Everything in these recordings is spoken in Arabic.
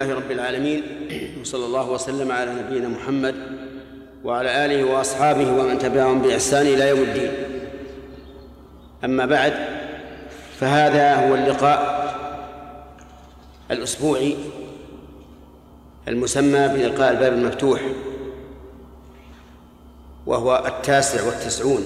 لله رب العالمين وصلى الله وسلم على نبينا محمد وعلى آله وأصحابه ومن تبعهم بإحسان إلى يوم الدين. أما بعد فهذا هو اللقاء الأسبوعي المسمى بلقاء الباب المفتوح وهو التاسع والتسعون.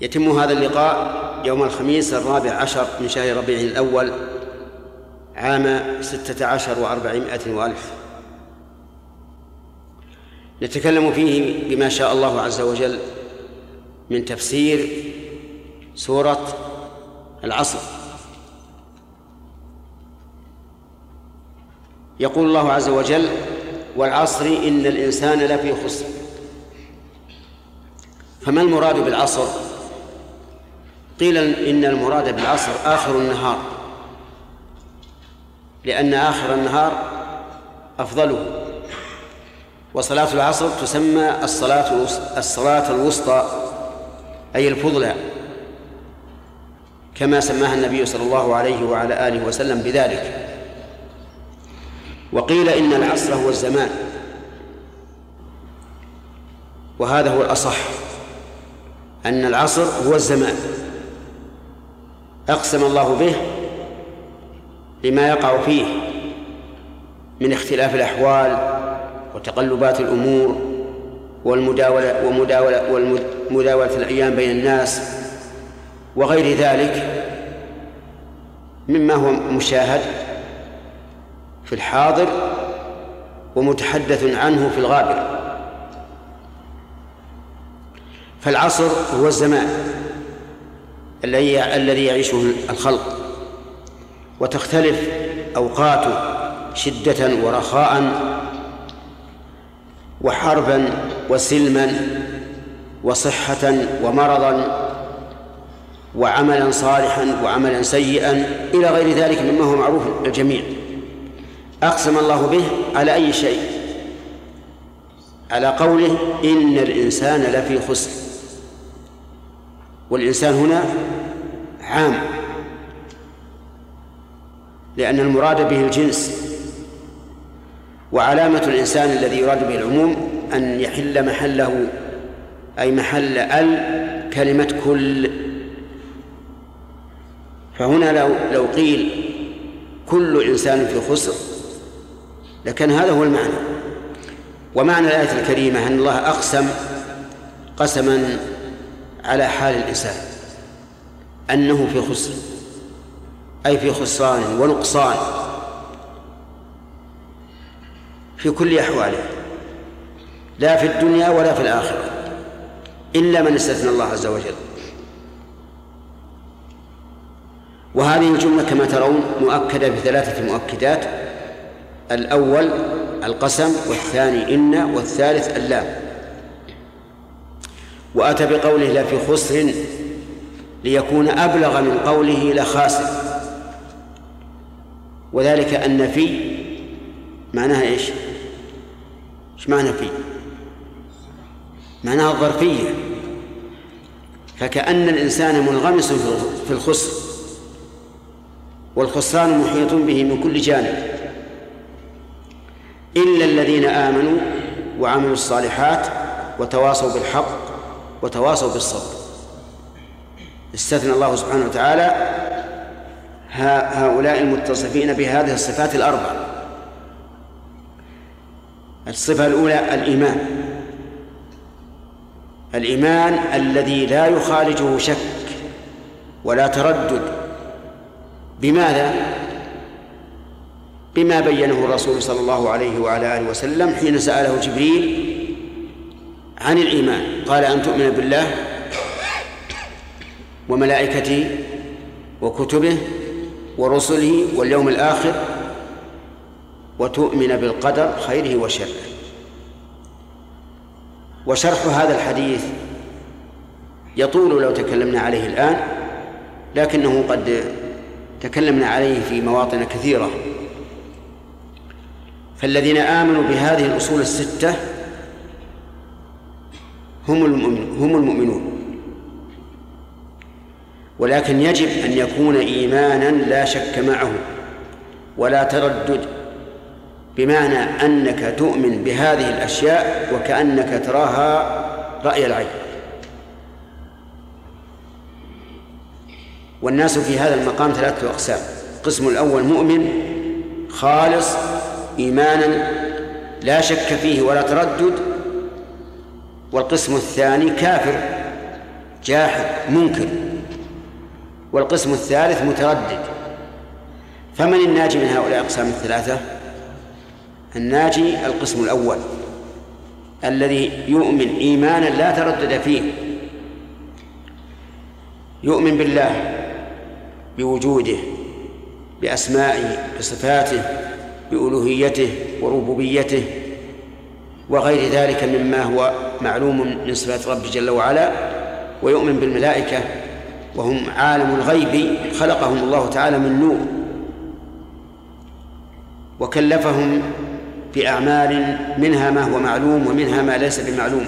يتم هذا اللقاء يوم الخميس الرابع عشر من شهر ربيع الأول عام ستة عشر وأربعمائة وألف. نتكلم فيه بما شاء الله عز وجل من تفسير سورة العصر. يقول الله عز وجل والعصر إن الإنسان لفي خسر. فما المراد بالعصر؟ قيل إن المراد بالعصر آخر النهار. لأن آخر النهار أفضله. وصلاة العصر تسمى الصلاة الصلاة الوسطى أي الفضلى كما سماها النبي صلى الله عليه وعلى آله وسلم بذلك. وقيل إن العصر هو الزمان وهذا هو الأصح أن العصر هو الزمان. أقسم الله به لما يقع فيه من اختلاف الأحوال وتقلبات الأمور والمداولة ومداولة ومداولة الأيام بين الناس وغير ذلك مما هو مشاهد في الحاضر ومتحدث عنه في الغابر. فالعصر هو الزمان الذي الذي يعيشه الخلق. وتختلف أوقاته شدة ورخاء وحربا وسلما وصحة ومرضا وعملا صالحا وعملا سيئا إلى غير ذلك مما هو معروف للجميع. أقسم الله به على أي شيء؟ على قوله إن الإنسان لفي خسر. والإنسان هنا عام. لأن المراد به الجنس. وعلامة الإنسان الذي يراد به العموم أن يحل محله أي محل ال كلمة كل. فهنا لو لو قيل كل إنسان في خسر لكان هذا هو المعنى. ومعنى الآية الكريمة أن الله أقسم قسما على حال الإنسان أنه في خسر. أي في خسران ونقصان في كل أحواله لا في الدنيا ولا في الآخرة إلا من استثنى الله عز وجل. وهذه الجملة كما ترون مؤكدة بثلاثة مؤكدات الأول القسم والثاني إن والثالث اللام. وأتى بقوله لا في خسر ليكون أبلغ من قوله لخاسر. وذلك أن في معناها إيش؟ إيش معنى في؟ معناها الظرفية فكأن الإنسان منغمس في الخسر والخسران محيط به من كل جانب. إلا الذين آمنوا وعملوا الصالحات وتواصوا بالحق وتواصوا بالصبر. استثنى الله سبحانه وتعالى هؤلاء المتصفين بهذه الصفات الأربع. الصفة الأولى الإيمان. الإيمان الذي لا يخالجه شك ولا تردد. بماذا؟ بما بينه الرسول صلى الله عليه وعلى آله وسلم حين سأله جبريل عن الإيمان. قال أن تؤمن بالله وملائكته وكتبه ورسله واليوم الآخر وتؤمن بالقدر خيره وشره. وشرح هذا الحديث يطول لو تكلمنا عليه الآن لكنه قد تكلمنا عليه في مواطن كثيرة. فالذين آمنوا بهذه الأصول الستة هم المؤمنون هم المؤمنون. ولكن يجب أن يكون إيمانا لا شك معه ولا تردد بمعنى أنك تؤمن بهذه الأشياء وكأنك تراها رأي العين. والناس في هذا المقام ثلاثة أقسام. القسم الأول مؤمن خالص إيمانا لا شك فيه ولا تردد. والقسم الثاني كافر جاحد منكر. والقسم الثالث متردد. فمن الناجي من هؤلاء الأقسام الثلاثة؟ الناجي القسم الأول الذي يؤمن إيمانا لا تردد فيه. يؤمن بالله بوجوده بأسمائه بصفاته بألوهيته وربوبيته وغير ذلك مما هو معلوم من صفات رب جل وعلا ويؤمن بالملائكة وهم عالم الغيب خلقهم الله تعالى من نور. وكلفهم بأعمال منها ما هو معلوم ومنها ما ليس بمعلوم.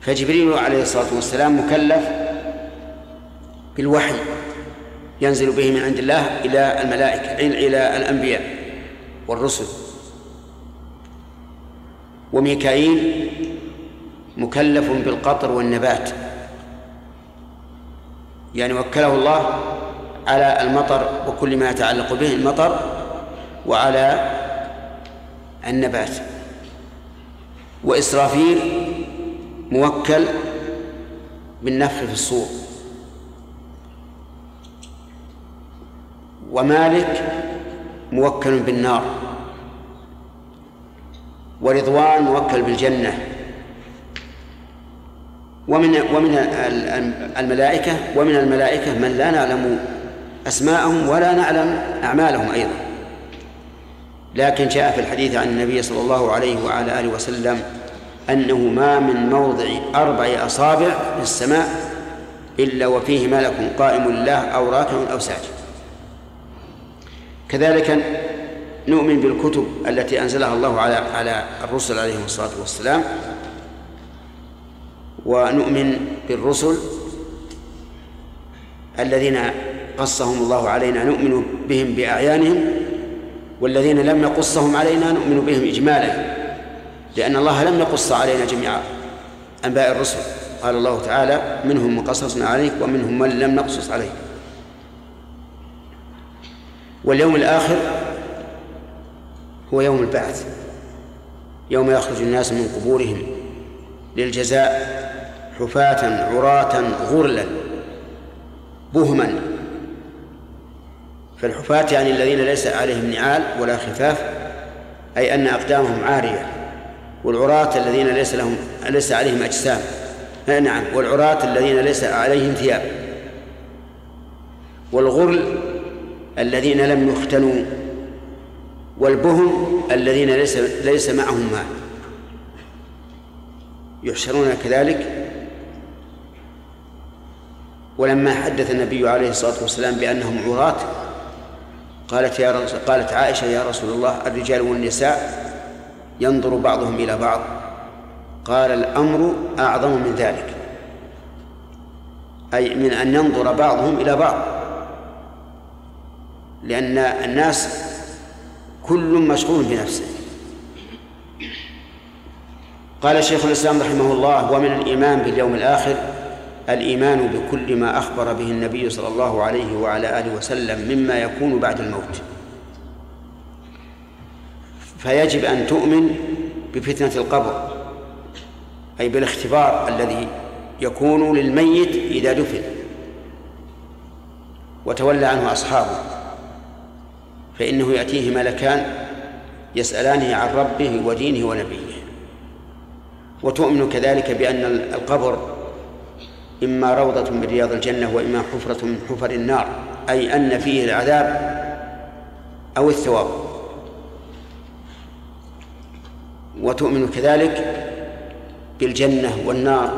فجبريل عليه الصلاة والسلام مكلف بالوحي ينزل به من عند الله إلى الملائكة إلى الأنبياء والرسل. وميكائيل مكلف بالقطر والنبات. يعني وكله الله على المطر وكل ما يتعلق به المطر وعلى النبات. وإسرافيل موكل بالنفخ في الصور. ومالك موكل بالنار. ورضوان موكل بالجنة. ومن ومن الملائكة ومن الملائكة من لا نعلم أسماءهم ولا نعلم أعمالهم أيضا. لكن جاء في الحديث عن النبي صلى الله عليه وعلى آله وسلم أنه ما من موضع أربع أصابع في السماء إلا وفيه ملك قائم لله أو راكع أو ساجد. كذلك نؤمن بالكتب التي أنزلها الله على على الرسل عليهم الصلاة والسلام ونؤمن بالرسل الذين قصهم الله علينا نؤمن بهم بأعيانهم والذين لم نقصهم علينا نؤمن بهم إجمالا لأن الله لم يقص علينا جميع أنباء الرسل. قال الله تعالى منهم من قصصنا عليك ومنهم من لم نقصص عليك. واليوم الآخر هو يوم البعث يوم يخرج الناس من قبورهم للجزاء حفاة عراة غرلا بهما. فالحفاة يعني الذين ليس عليهم نعال ولا خفاف أي أن أقدامهم عارية. والعراة الذين ليس لهم ليس عليهم أجسام. نعم والعراة الذين ليس عليهم ثياب. والغرل الذين لم يختنوا. والبهم الذين ليس ليس معهم ماء يحشرون كذلك ولما حدث النبي عليه الصلاة والسلام بأنهم عراة قالت يا قالت عائشة يا رسول الله الرجال والنساء ينظر بعضهم إلى بعض. قال الأمر أعظم من ذلك. أي من أن ينظر بعضهم إلى بعض. لأن الناس كل مشغول بنفسه. قال شيخ الإسلام رحمه الله ومن الإيمان باليوم الآخر الإيمان بكل ما أخبر به النبي صلى الله عليه وعلى آله وسلم مما يكون بعد الموت. فيجب أن تؤمن بفتنة القبر أي بالاختبار الذي يكون للميت إذا دفن وتولى عنه أصحابه فإنه يأتيه ملكان يسألانه عن ربه ودينه ونبيه. وتؤمن كذلك بأن القبر إما روضة من رياض الجنة وإما حفرة من حفر النار أي أن فيه العذاب أو الثواب. وتؤمن كذلك بالجنة والنار.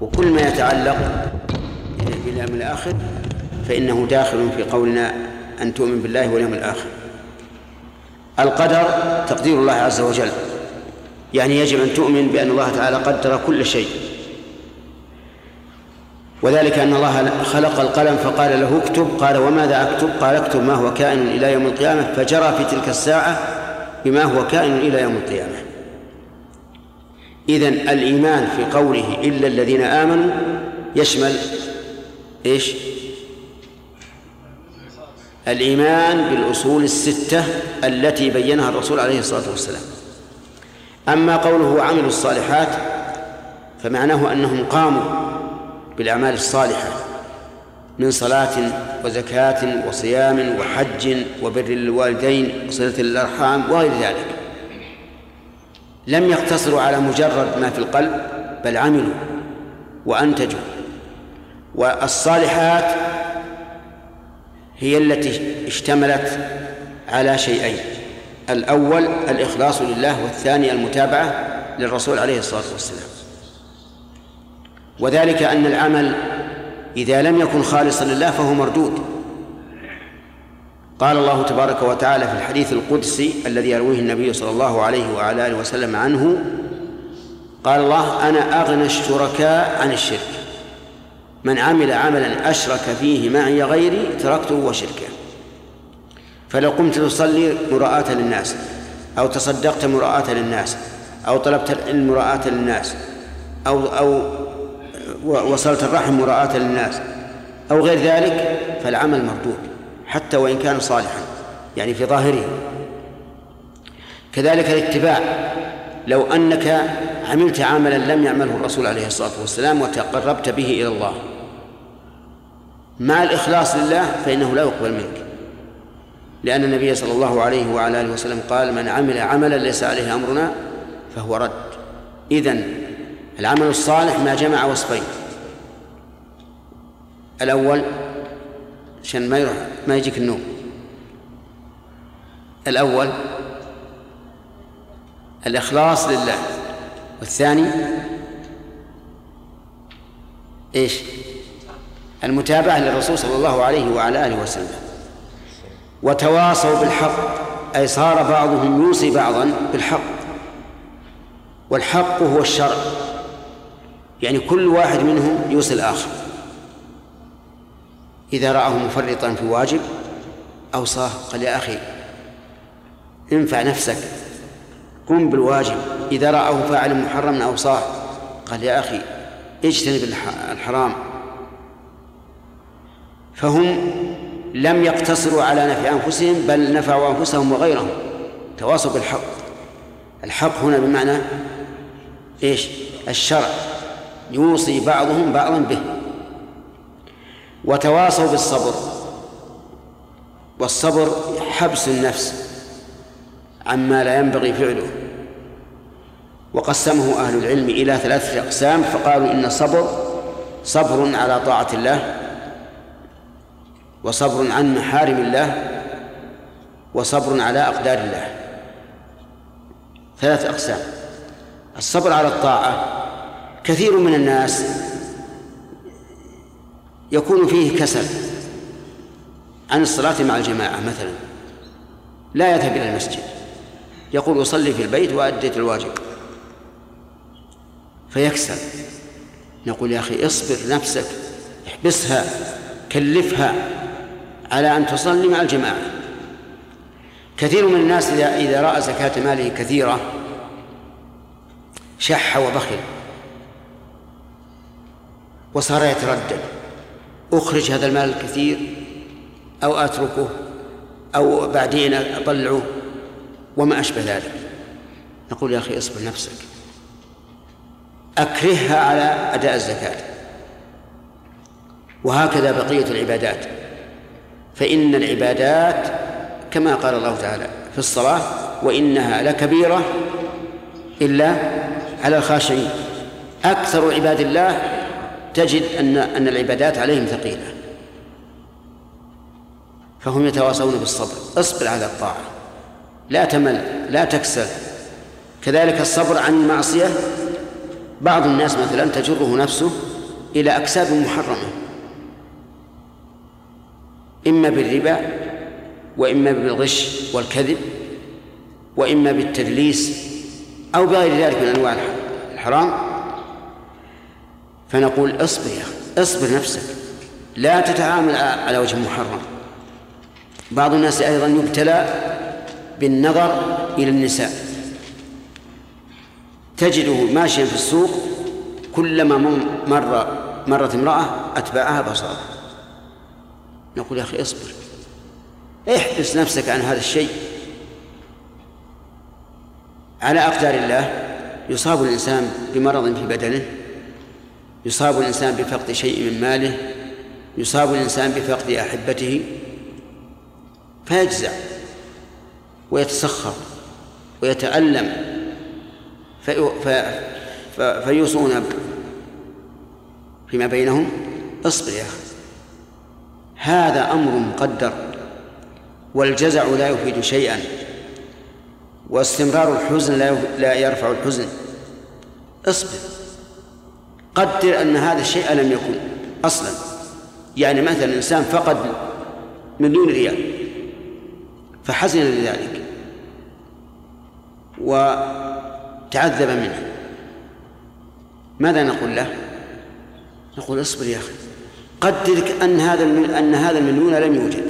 وكل ما يتعلق باليوم الآخر فإنه داخل في قولنا أن تؤمن بالله واليوم الآخر. القدر تقدير الله عز وجل يعني يجب أن تؤمن بأن الله تعالى قدر كل شيء. وذلك أن الله خلق القلم فقال له اكتب قال وماذا أكتب؟ قال اكتب ما هو كائن إلى يوم القيامة فجرى في تلك الساعة بما هو كائن إلى يوم القيامة. إذن الإيمان في قوله إلا الذين آمنوا يشمل إيش؟ الإيمان بالأصول الستة التي بينها الرسول عليه الصلاة والسلام. أما قوله وعملوا الصالحات فمعناه أنهم قاموا بالأعمال الصالحة من صلاة وزكاة وصيام وحج وبر الوالدين وصلة الأرحام وغير ذلك. لم يقتصروا على مجرد ما في القلب بل عملوا وأنتجوا. والصالحات هي التي اشتملت على شيئين الأول الإخلاص لله والثاني المتابعة للرسول عليه الصلاة والسلام. وذلك أن العمل إذا لم يكن خالصا لله فهو مردود. قال الله تبارك وتعالى في الحديث القدسي الذي يرويه النبي صلى الله عليه وعلى آله وسلم عنه قال الله أنا أغنى الشركاء عن الشرك. من عمل عملا أشرك فيه معي غيري تركته وشركه. فلو قمت تصلي مراءة للناس أو تصدقت مراءة للناس أو طلبت العلم مراءة للناس أو أو وصلت الرحم مراءة للناس أو غير ذلك فالعمل مردود حتى وإن كان صالحا يعني في ظاهره. كذلك الاتباع لو أنك عملت عملا لم يعمله الرسول عليه الصلاة والسلام وتقربت به إلى الله. مع الإخلاص لله فإنه لا يقبل منك. لأن النبي صلى الله عليه وعلى آله وسلم قال من عمل عملا ليس عليه أمرنا فهو رد. إذن العمل الصالح ما جمع وصفين. الأول عشان ما يروح ما يجيك النوم. الأول الإخلاص لله. والثاني إيش؟ المتابعة للرسول صلى الله عليه وعلى آله وسلم. وتواصوا بالحق أي صار بعضهم يوصي بعضا بالحق. والحق هو الشرع. يعني كل واحد منهم يوصي الآخر. إذا رآه مفرطا في واجب أوصاه قال يا أخي انفع نفسك قم بالواجب. إذا رآه فاعل محرم أوصاه قال يا أخي اجتنب الحرام. فهم لم يقتصروا على نفع أنفسهم بل نفعوا أنفسهم وغيرهم. تواصوا بالحق. الحق هنا بمعنى إيش؟ الشرع. يوصي بعضهم بعضا به. وتواصوا بالصبر. والصبر حبس النفس عما لا ينبغي فعله. وقسمه أهل العلم إلى ثلاثة أقسام فقالوا إن الصبر صبر على طاعة الله وصبر عن محارم الله وصبر على أقدار الله. ثلاث أقسام. الصبر على الطاعة كثير من الناس يكون فيه كسل عن الصلاة مع الجماعة مثلا. لا يذهب إلى المسجد. يقول أصلي في البيت وأديت الواجب. فيكسل. نقول يا أخي اصبر نفسك احبسها كلفها على أن تصلي مع الجماعة. كثير من الناس إذا رأى زكاة ماله كثيرة شح وبخل. وصار يتردد أخرج هذا المال الكثير أو أتركه أو بعدين أطلعه وما أشبه ذلك. نقول يا أخي اصبر نفسك. أكرهها على أداء الزكاة. وهكذا بقية العبادات. فإن العبادات كما قال الله تعالى في الصلاة وإنها لكبيرة إلا على الخاشعين. أكثر عباد الله تجد أن أن العبادات عليهم ثقيلة. فهم يتواصون بالصبر. اصبر على الطاعة. لا تمل. لا تكسل. كذلك الصبر عن المعصية. بعض الناس مثلا تجره نفسه إلى أكساب محرمة. إما بالربا وإما بالغش والكذب وإما بالتدليس أو بغير ذلك من أنواع الحرام. فنقول اصبر يا أخي اصبر نفسك. لا تتعامل على وجه محرم. بعض الناس أيضا يبتلى بالنظر إلى النساء. تجده ماشيا في السوق كلما مر مرت امرأة أتبعها بصره. نقول يا أخي اصبر. احبس نفسك عن هذا الشيء. على أقدار الله يصاب الإنسان بمرض في بدنه. يصاب الإنسان بفقد شيء من ماله يصاب الإنسان بفقد أحبته فيجزع ويتسخر ويتألم في في فيوصون فيما بينهم. اصبر يا أخي هذا أمر مقدر والجزع لا يفيد شيئا واستمرار الحزن لا يرفع الحزن. اصبر. قدر أن هذا الشيء لم يكن أصلا يعني مثلا إنسان فقد مليون ريال فحزن لذلك وتعذب منه ماذا نقول له؟ نقول اصبر يا أخي قدر أن هذا أن هذا المليون لم يوجد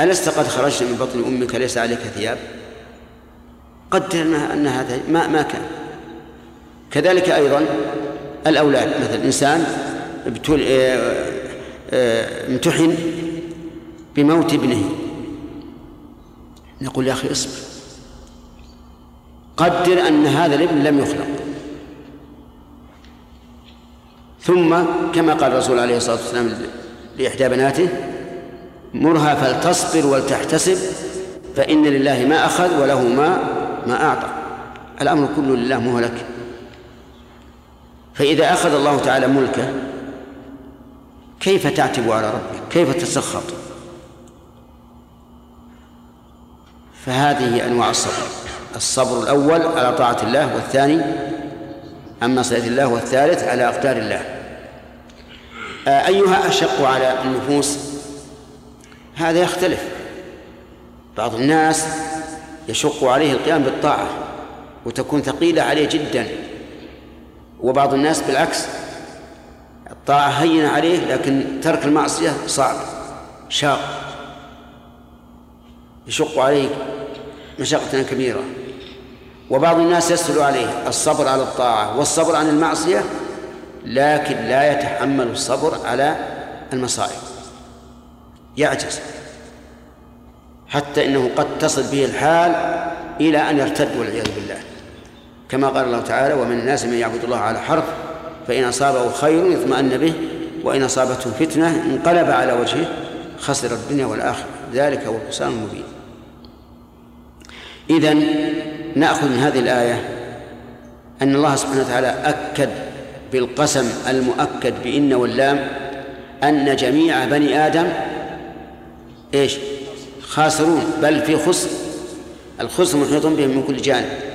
ألست قد خرجت من بطن أمك ليس عليك ثياب؟ قدر أن هذا ما ما كان كذلك أيضا الأولاد. مثلا إنسان آه، آه، امتحن بموت ابنه. نقول يا أخي اصبر. قدر أن هذا الابن لم يخلق. ثم كما قال الرسول عليه الصلاة والسلام لإحدى بناته مرها فلتصبر ولتحتسب فإن لله ما أخذ وله ما ما أعطى. الأمر كله لله مو لك فإذا أخذ الله تعالى ملكه كيف تعتب على ربك؟ كيف تسخط؟ فهذه أنواع الصبر. الصبر الأول على طاعة الله والثاني عن معصية الله والثالث على أقدار الله. آه، أيها أشق على النفوس؟ هذا يختلف. بعض الناس يشق عليه القيام بالطاعة وتكون ثقيلة عليه جدا. وبعض الناس بالعكس. الطاعة هينة عليه لكن ترك المعصية صعب. شاق. يشق عليه مشقة كبيرة. وبعض الناس يسهل عليه الصبر على الطاعة والصبر عن المعصية لكن لا يتحمل الصبر على المصائب. يعجز. حتى إنه قد تصل به الحال إلى أن يرتد والعياذ بالله. كما قال الله تعالى ومن الناس من يعبد الله على حرف فإن أصابه خير اطمأن به وإن أصابته فتنة انقلب على وجهه خسر الدنيا والآخرة. ذلك هو الخسران المبين. اذا نأخذ من هذه الآية أن الله سبحانه وتعالى أكد بالقسم المؤكد بإن واللام أن جميع بني آدم إيش؟ خاسرون بل في خسر. الخسر محيط بهم من كل جانب.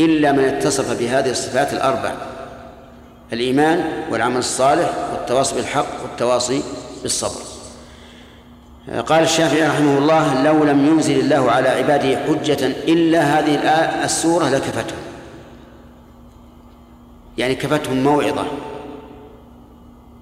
إلا من اتصف بهذه الصفات الأربع الإيمان والعمل الصالح والتواصي بالحق والتواصي بالصبر. قال الشافعي رحمه الله لو لم ينزل الله على عباده حجة إلا هذه السورة لكفتهم. يعني كفتهم موعظة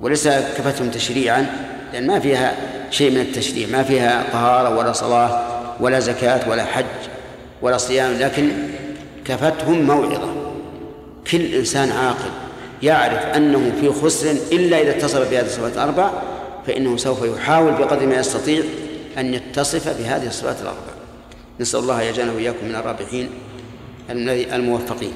وليس كفتهم تشريعا لأن ما فيها شيء من التشريع ما فيها طهارة ولا صلاة ولا زكاة ولا حج ولا صيام لكن كفتهم موعظة. كل إنسان عاقل يعرف أنه في خسر إلا إذا اتصف بهذه الصفات الأربع فإنه سوف يحاول بقدر ما يستطيع أن يتصف بهذه الصفات الأربع. نسأل الله يجعلنا وإياكم من الرابحين الموفقين.